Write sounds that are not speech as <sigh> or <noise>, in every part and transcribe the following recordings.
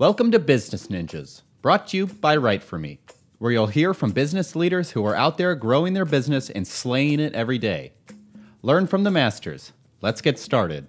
Welcome to Business Ninjas, brought to you by Write For Me, where you'll hear from business leaders who are out there growing their business and slaying it every day. Learn from the masters. Let's get started.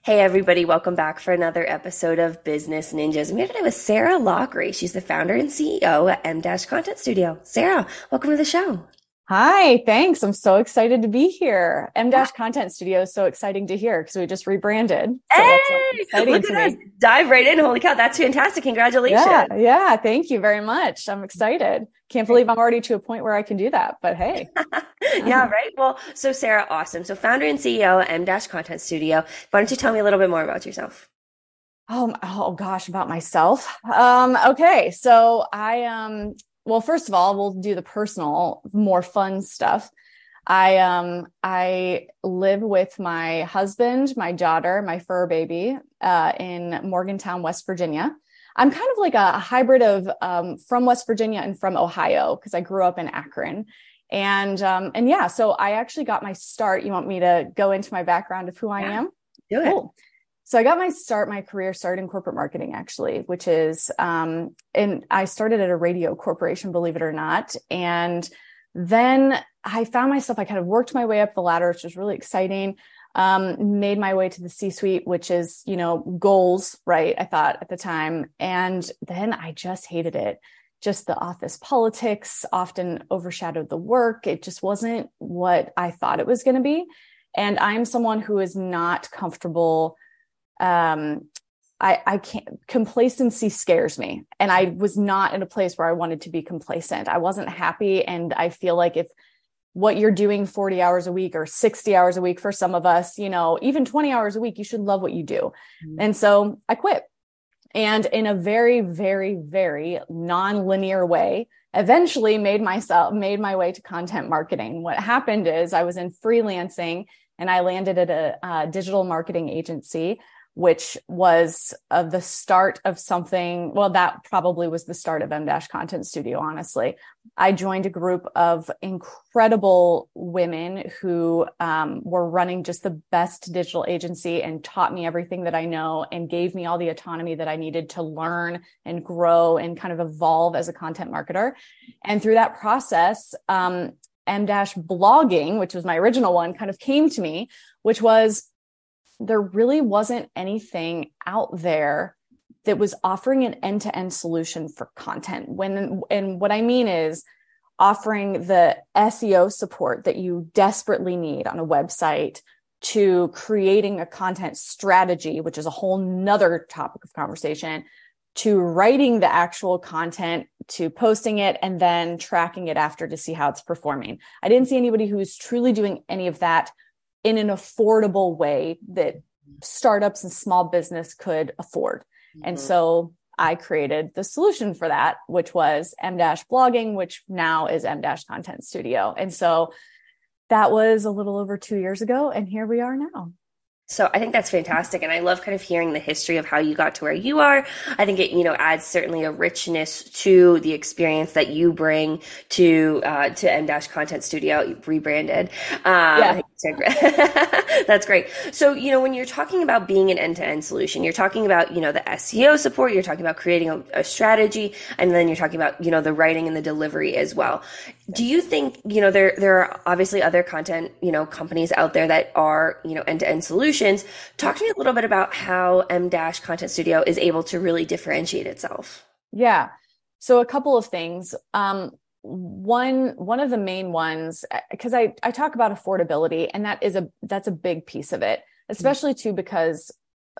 Hey, everybody, welcome back for another episode of Business Ninjas. I'm here today with Sarah Loughry. She's the founder and CEO at M Content Studio. Sarah, welcome to the show. Hi, thanks. I'm so excited to be here. Em Dash Content Studio is so exciting to hear because we just rebranded. So hey, look at us. Dive right in. Holy cow, that's fantastic. Congratulations. Yeah, yeah. Thank you very much. I'm excited. Can't believe I'm already to a point where I can do that, but hey. <laughs> yeah, <laughs> right. Well, so Sarah, awesome. So founder and CEO Em Dash Content Studio. Why don't you tell me a little bit more about yourself? Oh, oh gosh, about myself. Um, okay. So I um well, first of all, we'll do the personal, more fun stuff. I um I live with my husband, my daughter, my fur baby uh, in Morgantown, West Virginia. I'm kind of like a hybrid of um, from West Virginia and from Ohio because I grew up in Akron, and um, and yeah, so I actually got my start. You want me to go into my background of who I am? Do it. Cool. So I got my start, my career started in corporate marketing, actually, which is, um, and I started at a radio corporation, believe it or not. And then I found myself, I kind of worked my way up the ladder, which was really exciting. Um, made my way to the C suite, which is, you know, goals, right? I thought at the time. And then I just hated it. Just the office politics often overshadowed the work. It just wasn't what I thought it was going to be. And I'm someone who is not comfortable um, I, I can't complacency scares me. And I was not in a place where I wanted to be complacent. I wasn't happy. And I feel like if what you're doing 40 hours a week or 60 hours a week for some of us, you know, even 20 hours a week, you should love what you do. Mm-hmm. And so I quit. And in a very, very, very non-linear way, eventually made myself made my way to content marketing. What happened is I was in freelancing and I landed at a, a digital marketing agency which was uh, the start of something. Well, that probably was the start of Em Dash Content Studio, honestly. I joined a group of incredible women who um, were running just the best digital agency and taught me everything that I know and gave me all the autonomy that I needed to learn and grow and kind of evolve as a content marketer. And through that process, um, Em Dash blogging, which was my original one, kind of came to me, which was there really wasn't anything out there that was offering an end-to-end solution for content. When and what i mean is offering the seo support that you desperately need on a website to creating a content strategy which is a whole nother topic of conversation to writing the actual content to posting it and then tracking it after to see how it's performing. I didn't see anybody who's truly doing any of that in an affordable way that startups and small business could afford. Mm-hmm. And so I created the solution for that, which was Em Dash blogging, which now is Em Dash content studio. And so that was a little over two years ago. And here we are now. So I think that's fantastic. And I love kind of hearing the history of how you got to where you are. I think it, you know, adds certainly a richness to the experience that you bring to, uh, to Em Dash Content Studio rebranded. Um, yeah. <laughs> That's great. So, you know, when you're talking about being an end-to-end solution, you're talking about, you know, the SEO support, you're talking about creating a, a, strategy, and then you're talking about, you know, the writing and the delivery as well. Do you think, you know, there there are obviously other content, you know, companies out there that are, you know, end-to-end solutions. Talk to me a little bit about how Em Dash Content Studio is able to really differentiate itself. Yeah. So a couple of things. Um, one one of the main ones because uh, I I talk about affordability and that is a that's a big piece of it, especially too because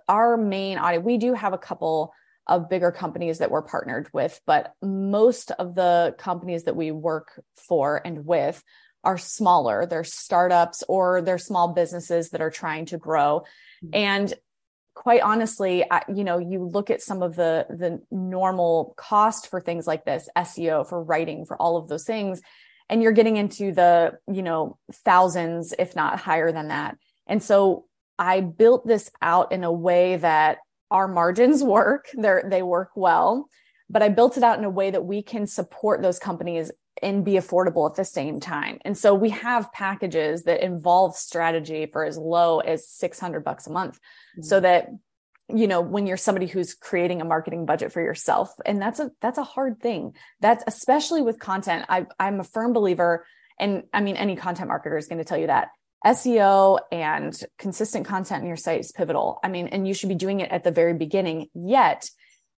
our main audience we do have a couple of bigger companies that we're partnered with, but most of the companies that we work for and with are smaller. They're startups or they're small businesses that are trying to grow. Mm-hmm. And quite honestly, you know, you look at some of the the normal cost for things like this, SEO, for writing, for all of those things, and you're getting into the, you know, thousands, if not higher than that. And so I built this out in a way that our margins <laughs> work, they they work well, but I built it out in a way that we can support those companies and be affordable at the same time. And so we have packages that involve strategy for as low as 600 bucks a month. Mm-hmm. so that you know when you're somebody who's creating a marketing budget for yourself and that's a that's a hard thing. That's especially with content I, i'm a firm believer and i mean any content marketer is going to tell you that. Seo and consistent content in your site is pivotal. I mean and you should be doing it at the very beginning. Yet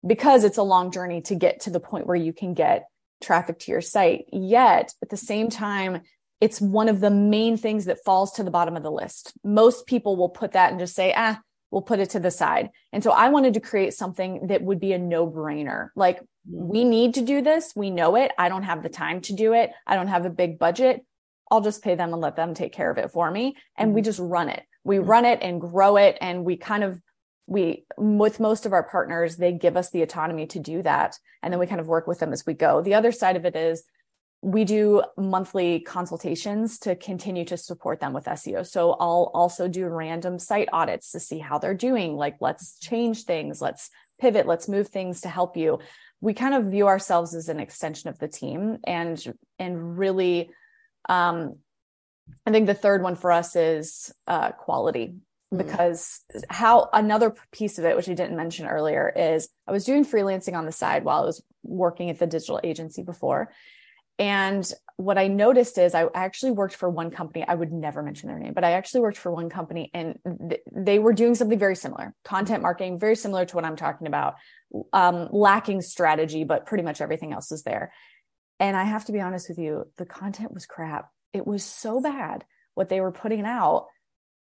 because it's a long journey to get to the point where you can get traffic to your site yet at the same time it's one of the main things that falls to the bottom of the list most people will put that and just say ah we'll put it to the side. And so I wanted to create something that would be a no brainer. Like, we need to do this. We know it. I don't have the time to do it. I don't have a big budget. I'll just pay them and let them take care of it for me. And we mm-hmm. just run it. We mm-hmm. run it and grow it. And we kind of, we, with most of our partners, they give us the autonomy to do that. And then we kind of work with them as we go. The other side of it is we do monthly consultations to continue to support them with SEO. So I'll also do random site audits to see how they're doing. Like, let's change things, let's pivot, let's move things to help you. We kind of view ourselves as an extension of the team and and really um I think the third one for us is uh, quality. Because how another piece of it, which I didn't mention earlier, is I was doing freelancing on the side while I was working at the digital agency before. And what I noticed is I actually worked for one company. I would never mention their name, but I actually worked for one company and th- they were doing something very similar content marketing, very similar to what I'm talking about, um, lacking strategy, but pretty much everything else is there. And I have to be honest with you, the content was crap. It was so bad what they were putting out.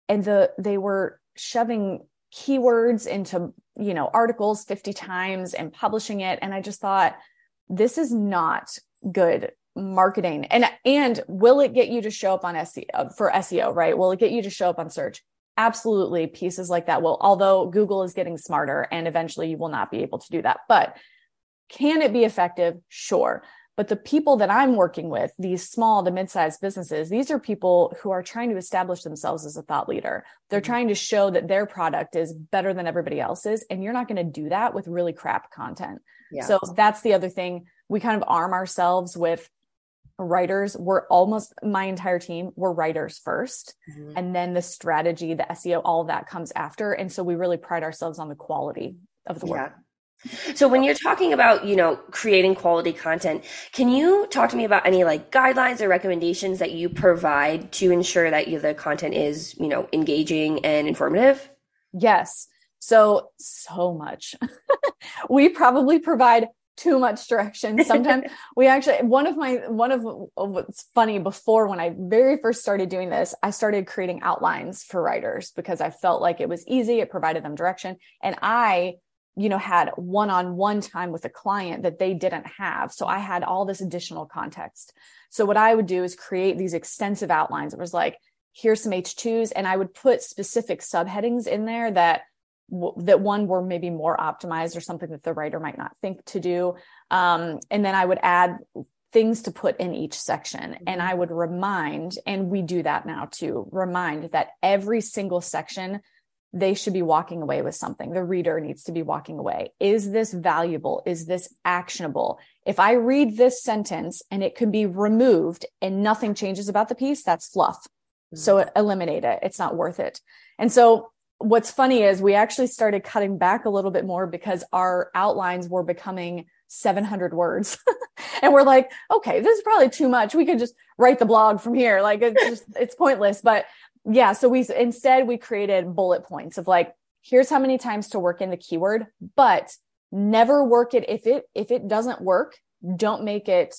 And the they were shoving keywords into, you know, articles 50 times and publishing it. And I just thought, this is not good marketing. And and will it get you to show up on SEO for SEO right? Will it get you to show up on search? Absolutely pieces like that will although Google is getting smarter and eventually you will not be able to do that. But can it be effective? Sure but the people that I'm working with these small to mid-sized businesses these are people who are trying to establish themselves as a thought leader they're mm-hmm. trying to show that their product is better than everybody else's and you're not going to do that with really crap content yeah. so that's the other thing we kind of arm ourselves with writers we're almost my entire team we're writers 1st mm-hmm. and then the strategy the seo all of that comes after and so we really pride ourselves on the quality of the work yeah. So when you're talking about you know creating quality content can you talk to me about any like guidelines or recommendations that you provide to ensure that you, the content is you know engaging and informative? Yes. So so much. <laughs> We probably provide too much direction. <laughs> Sometimes we actually one of my one of what's funny before when I very first started doing this, I started creating outlines for writers because I felt like it was easy, it provided them direction, and I you know had one-on-one time with a client that they didn't have so i had all this additional context so what i would do is create these extensive outlines it was like here's some h2s and i would put specific subheadings in there that that one were maybe more optimized or something that the writer might not think to do. Um, and then I would add things to put in each section. And I would remind, and we do that now too, remind that every single section, they should be walking away with something. The reader needs to be walking away. Is this valuable? Is this actionable? If I read this sentence and it can be removed and nothing changes about the piece, that's fluff. Mm-hmm. So eliminate it. It's not worth it. And so what's funny is we actually started cutting back a little bit more because our outlines were becoming 700 words <laughs> and we're like okay this is probably too much we could just write the blog from here like it's just it's pointless but yeah so we instead we created bullet points of like here's how many times to work in the keyword but never work it. If it if it doesn't work don't make it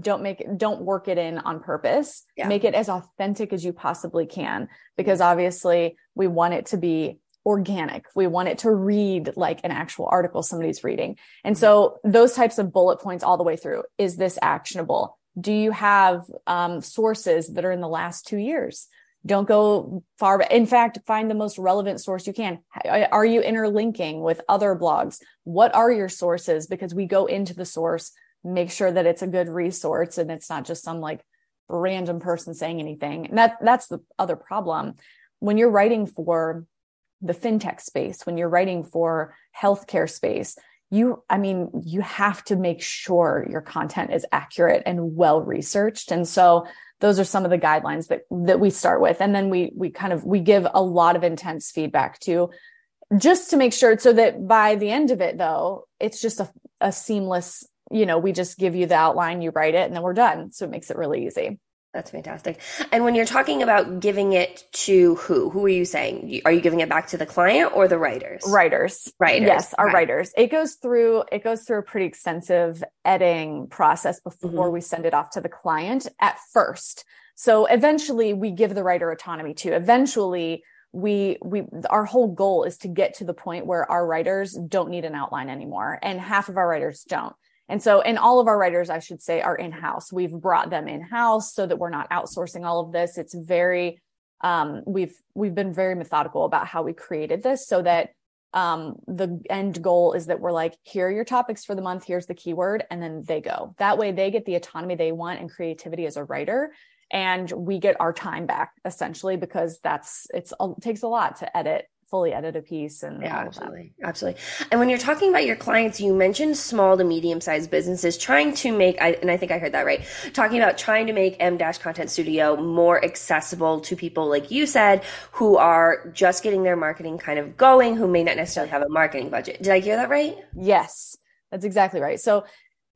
don't make it don't work it in on purpose. Yeah. make it as authentic as you possibly can because obviously we want it to be organic. We want it to read like an actual article somebody's reading. And so those types of bullet points all the way through is this actionable? Do you have um, sources that are in the last two years don't go far in fact find the most relevant source you can are you interlinking with other blogs what are your sources because we go into the source make sure that it's a good resource and it's not just some like random person saying anything. And that that's the other problem. When you're writing for the fintech space, when you're writing for healthcare space, you I mean, you have to make sure your content is accurate and well researched. And so those are some of the guidelines that that we start with. And then we we kind of we give a lot of intense feedback to just to make sure so that by the end of it though it's just a, a seamless you know we just give you the outline you write it and then we're done. So it makes it really easy that's fantastic. And when you're talking about giving it to who? Who are you saying? Are you giving it back to the client or the writers? Writers. Writers. Yes, our writers. It goes through it goes through a pretty extensive editing process before mm-hmm. we send it off to the client at first. So eventually we give the writer autonomy too. Eventually we we our whole goal is to get to the point where our writers don't need an outline anymore and half of our writers don't and so, and all of our writers, I should say, are in house. We've brought them in house so that we're not outsourcing all of this. It's very, um, we've we've been very methodical about how we created this so that um, the end goal is that we're like, here are your topics for the month. Here's the keyword, and then they go. That way, they get the autonomy they want and creativity as a writer, and we get our time back essentially because that's it's it takes a lot to edit fully edit a piece and yeah, absolutely, absolutely. And when you're talking about your clients, you mentioned small to medium sized businesses trying to make, and I think I heard that right, talking about trying to make Em Dash Content Studio more accessible to people like you said, who are just getting their marketing kind of going, who may not necessarily have a marketing budget. Did I hear that right? Yes, that's exactly right. So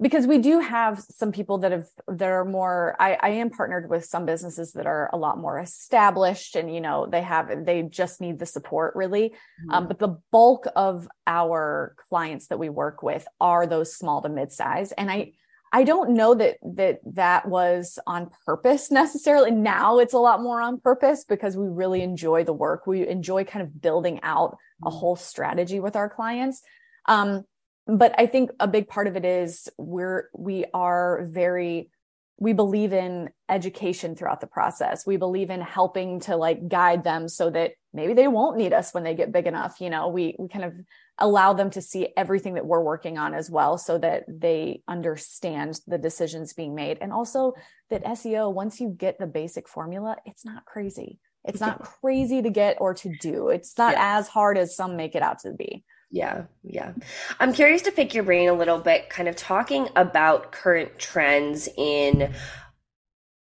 because we do have some people that have that are more I, I am partnered with some businesses that are a lot more established and you know they have they just need the support really. Mm-hmm. um, but the bulk of our clients that we work with are those small to mid-size. And i i don't know that that that was on purpose necessarily. Now it's a lot more on purpose because we really enjoy the work. We enjoy kind of building out a mm-hmm. whole strategy with our clients. Um, but I think a big part of it is we're we are very we believe in education throughout the process. We believe in helping to like guide them so that maybe they won't need us when they get big enough. You know, we we kind of allow them to see everything that we're working on as well so that they understand the decisions being made and also that SEO once you get the basic formula, it's not crazy. It's not crazy to get or to do. It's not yeah. as hard as some make it out to be. Yeah, yeah. I'm curious to pick your brain a little bit, kind of talking about current trends in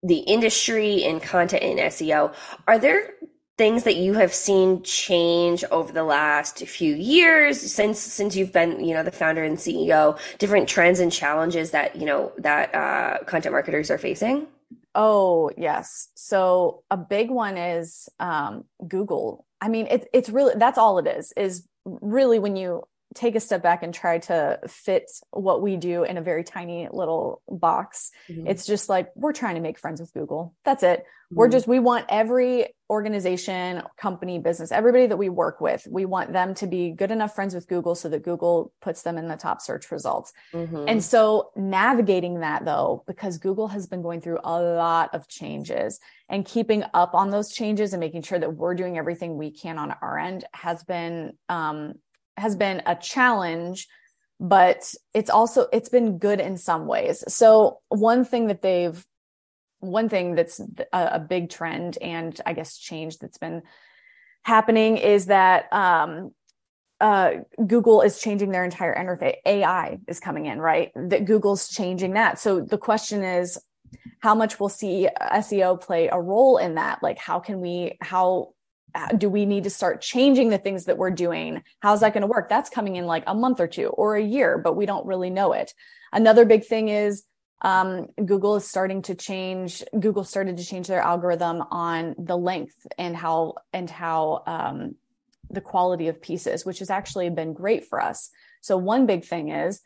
the industry, in content, in SEO. Are there things that you have seen change over the last few years since since you've been you know the founder and ceo different trends and challenges that you know that uh, content marketers are facing oh yes so a big one is um, google i mean it, it's really that's all it is is really when you take a step back and try to fit what we do in a very tiny little box mm-hmm. it's just like we're trying to make friends with google that's it mm-hmm. we're just we want every organization company business everybody that we work with we want them to be good enough friends with google so that google puts them in the top search results mm-hmm. and so navigating that though because google has been going through a lot of changes and keeping up on those changes and making sure that we're doing everything we can on our end has been um, has been a challenge but it's also it's been good in some ways so one thing that they've one thing that's a, a big trend and i guess change that's been happening is that um, uh, Google is changing their entire interface. AI is coming in, right? That Google's changing that. So the question is, how much will see SEO play a role in that? Like, how can we, how do we need to start changing the things that we're doing? How's that going to work? That's coming in like a month or two or a year, but we don't really know it. Another big thing is um, Google is starting to change. Google started to change their algorithm on the length and how and how um, the quality of pieces, which has actually been great for us. So one big thing is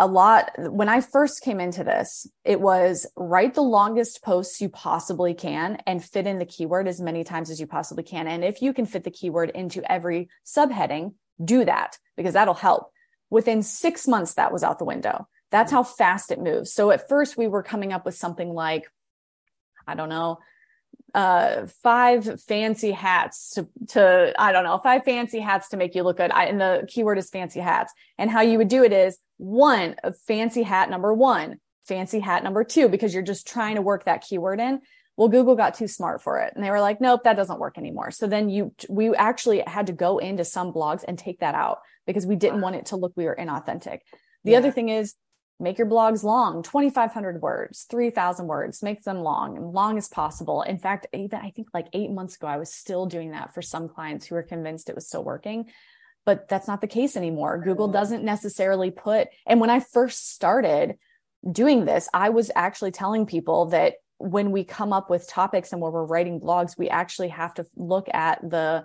a lot when I first came into this, it was write the longest posts you possibly can and fit in the keyword as many times as you possibly can. And if you can fit the keyword into every subheading, do that because that'll help. Within six months, that was out the window. That's hmm. how fast it moves. So at first, we were coming up with something like, I don't know, uh five fancy hats to to i don't know five fancy hats to make you look good. I, and the keyword is fancy hats. And how you would do it is one a fancy hat number one fancy hat number two because you're just trying to work that keyword in. Well google got too smart for it and they were like nope that doesn't work anymore. So then you we actually had to go into some blogs and take that out because we didn't want it to look we were inauthentic the yeah. other thing is make your blogs long. 2500 words 3000 words. Make them long and long as possible. In fact even i think like eight months ago i was still doing that for some clients who were convinced it was still working. But that's not the case anymore. Google doesn't necessarily put, and when I first started doing this, I was actually telling people that when we come up with topics and where we're writing blogs, we actually have to look at the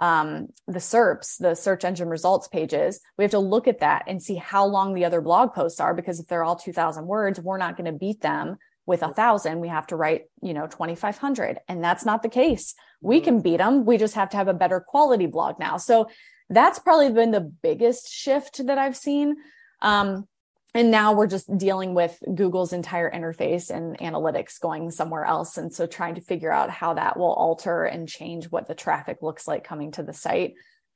um, the SERPs, the search engine results pages. We have to look at that and see how long the other blog posts are because if they're all 2000 words, we're not going to beat them with a thousand. We have to write, you know, 2,500 and that's not the case. We can beat them. We just have to have a better quality blog now. So that's probably been the biggest shift that I've seen. Um, and now we're just dealing with Google's entire interface and analytics going somewhere else. And so trying to figure out how that will alter and change what the traffic looks like coming to the site.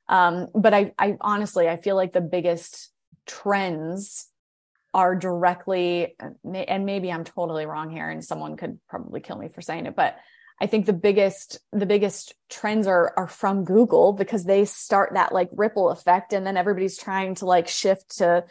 Um, but I, I honestly, I feel like the biggest trends are directly, and maybe I'm totally wrong here and someone could probably kill me for saying it, but I think the biggest the biggest trends are are from Google because they start that like ripple effect and then everybody's trying to like shift to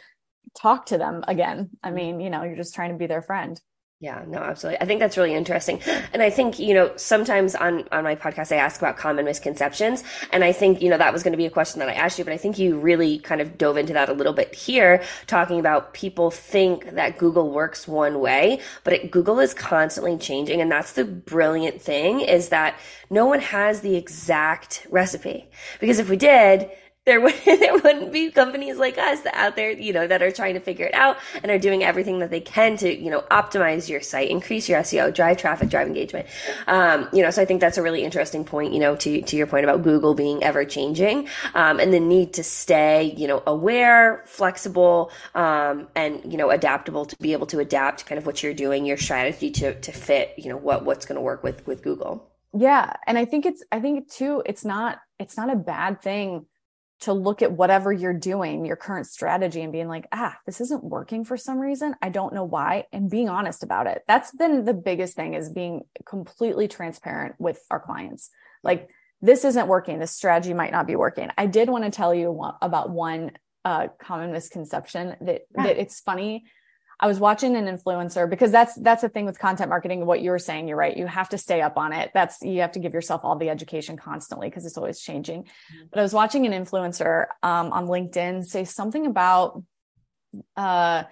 talk to them again. I mm-hmm. mean, you know, you're just trying to be their friend. Yeah, no, absolutely. I think that's really interesting. And I think, you know, sometimes on, on my podcast, I ask about common misconceptions. And I think, you know, that was going to be a question that I asked you, but I think you really kind of dove into that a little bit here, talking about people think that Google works one way, but it, Google is constantly changing. And that's the brilliant thing is that no one has the exact recipe. Because if we did, there <laughs> would there wouldn't be companies like us out there, you know, that are trying to figure it out and are doing everything that they can to, you know, optimize your site, increase your SEO, drive traffic, drive engagement. Um, you know, so I think that's a really interesting point, you know, to to your point about Google being ever changing um, and the need to stay, you know, aware, flexible, um, and you know, adaptable to be able to adapt kind of what you're doing, your strategy to to fit, you know, what what's going to work with with Google. Yeah, and I think it's I think too, it's not it's not a bad thing to look at whatever you're doing, your current strategy, and being like, ah, this isn't working for some reason. I don't know why. And being honest about it. That's been the biggest thing is being completely transparent with our clients. Like, this isn't working. This strategy might not be working. I did want to tell you about one uh, common misconception that, yeah. that it's funny I was watching an influencer because that's that's the thing with content marketing. What you were saying, you're right. You have to stay up on it. That's you have to give yourself all the education constantly because it's always changing. Mm-hmm. But I was watching an influencer um, on LinkedIn say something about uh,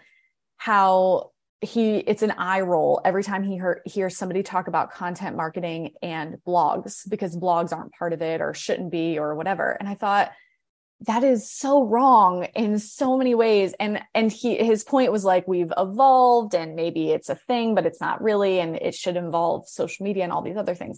how he it's an eye roll every time he hear, hears somebody talk about content marketing and blogs because blogs aren't part of it or shouldn't be or whatever. And I thought that is so wrong in so many ways. And and he his point was like we've evolved and maybe it's a thing but it's not really and it should involve social media and all these other things.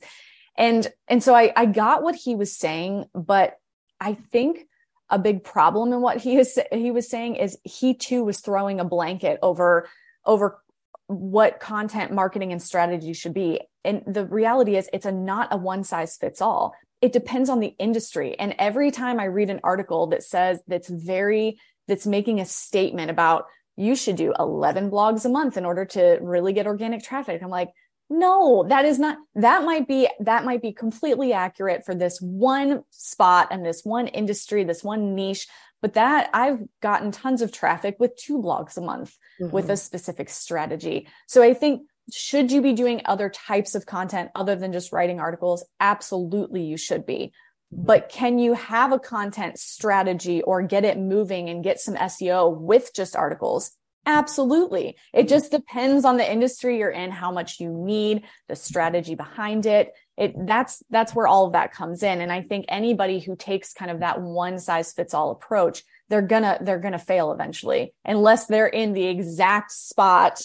And and so i i got what he was saying but i think a big problem in what he is he was saying is he too was throwing a blanket over over what content marketing and strategy should be. And the reality is it's a not a one size fits all it depends on the industry. And every time I read an article that says that's very, that's making a statement about you should do 11 blogs a month in order to really get organic traffic. I'm like, no, that is not, that might be, that might be completely accurate for this one spot and this one industry, this one niche. But that I've gotten tons of traffic with two blogs a month mm-hmm. with a specific strategy. So I think should you be doing other types of content other than just writing articles? Absolutely, you should be. But can you have a content strategy or get it moving and get some SEO with just articles? Absolutely. It just depends on the industry you're in, how much you need, the strategy behind it. It that's that's where all of that comes in. And I think anybody who takes kind of that one size fits all approach, they're gonna they're gonna fail eventually, unless they're in the exact spot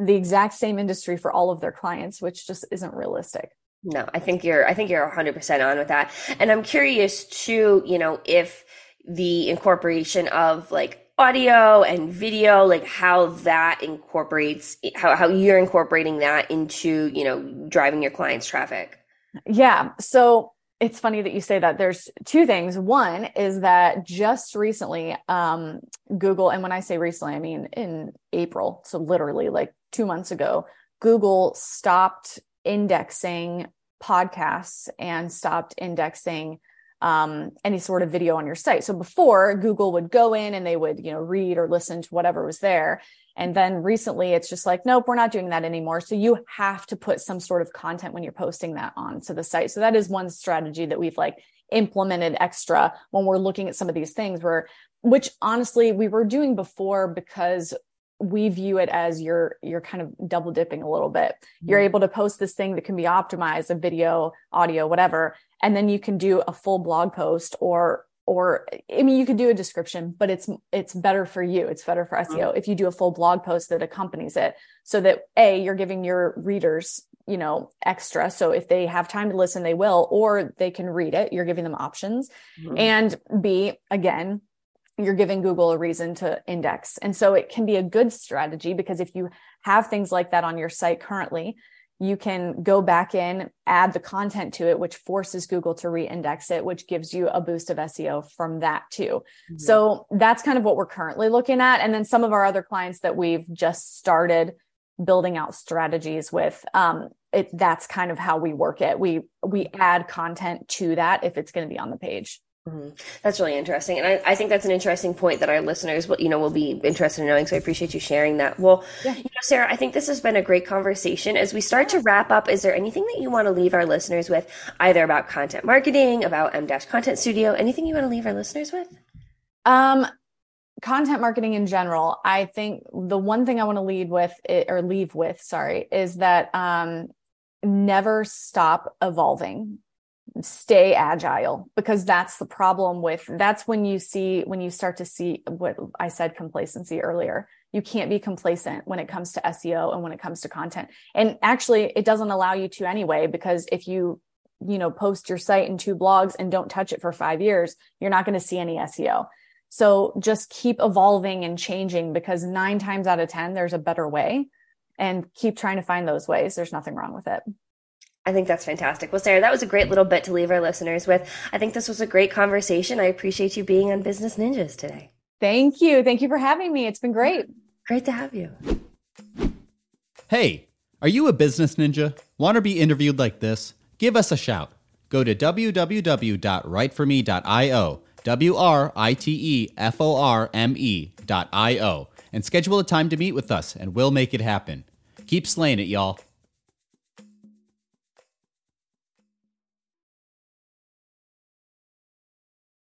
the exact same industry for all of their clients, which just isn't realistic. No, I think you're I think you're 100% on with that. And I'm curious too, you know, if the incorporation of like audio and video like how that incorporates how, how you're incorporating that into you know driving your clients traffic yeah so it's funny that you say that there's two things one is that just recently um, google and when i say recently i mean in april so literally like two months ago, Google stopped indexing podcasts and stopped indexing um, any sort of video on your site. So before Google would go in and they would, you know, read or listen to whatever was there. And then recently it's just like, nope, we're not doing that anymore. So you have to put some sort of content when you're posting that onto the site. So that is one strategy that we've like implemented extra when we're looking at some of these things where, which honestly we were doing before because we view it as you're you're kind of double dipping a little bit. Mm-hmm. You're able to post this thing that can be optimized, a video, audio, whatever, and then you can do a full blog post or or I mean you could do a description, but it's it's better for you. It's better for SEO mm-hmm. if you do a full blog post that accompanies it so that a you're giving your readers, you know, extra. So if they have time to listen, they will, or they can read it. You're giving them options. Mm-hmm. And B, again, you're giving Google a reason to index. And so it can be a good strategy because if you have things like that on your site currently, you can go back in, add the content to it, which forces Google to re-index it, which gives you a boost of SEO from that too. Mm-hmm. So that's kind of what we're currently looking at. And then some of our other clients that we've just started building out strategies with, um, it, that's kind of how we work it. We, we add content to that if it's going to be on the page. Mm-hmm. That's really interesting, and I, I, think that's an interesting point that our listeners will, you know, will be interested in knowing. So I appreciate you sharing that. Well, yeah. you know, Sarah, I think this has been a great conversation. As we start to wrap up, is there anything that you want to leave our listeners with, either about content marketing, about M Dash Content Studio, anything you want to leave our listeners with? Um, content marketing in general. I think the one thing I want to lead with, or leave with, sorry, is that um, never stop evolving stay agile because that's the problem with that's when you see when you start to see what I said complacency earlier. You can't be complacent when it comes to SEO and when it comes to content. And actually it doesn't allow you to anyway because if you you know post your site in two blogs and don't touch it for 5 years, you're not going to see any SEO. So just keep evolving and changing because 9 times out of 10 there's a better way and keep trying to find those ways. There's nothing wrong with it. I think that's fantastic. Well, Sarah, that was a great little bit to leave our listeners with. I think this was a great conversation. I appreciate you being on Business Ninjas today. Thank you. Thank you for having me. It's been great. Great to have you. Hey, are you a business ninja? Want to be interviewed like this? Give us a shout. Go to www.writeforme.io, W R I T E F O R M E.io, and schedule a time to meet with us, and we'll make it happen. Keep slaying it, y'all.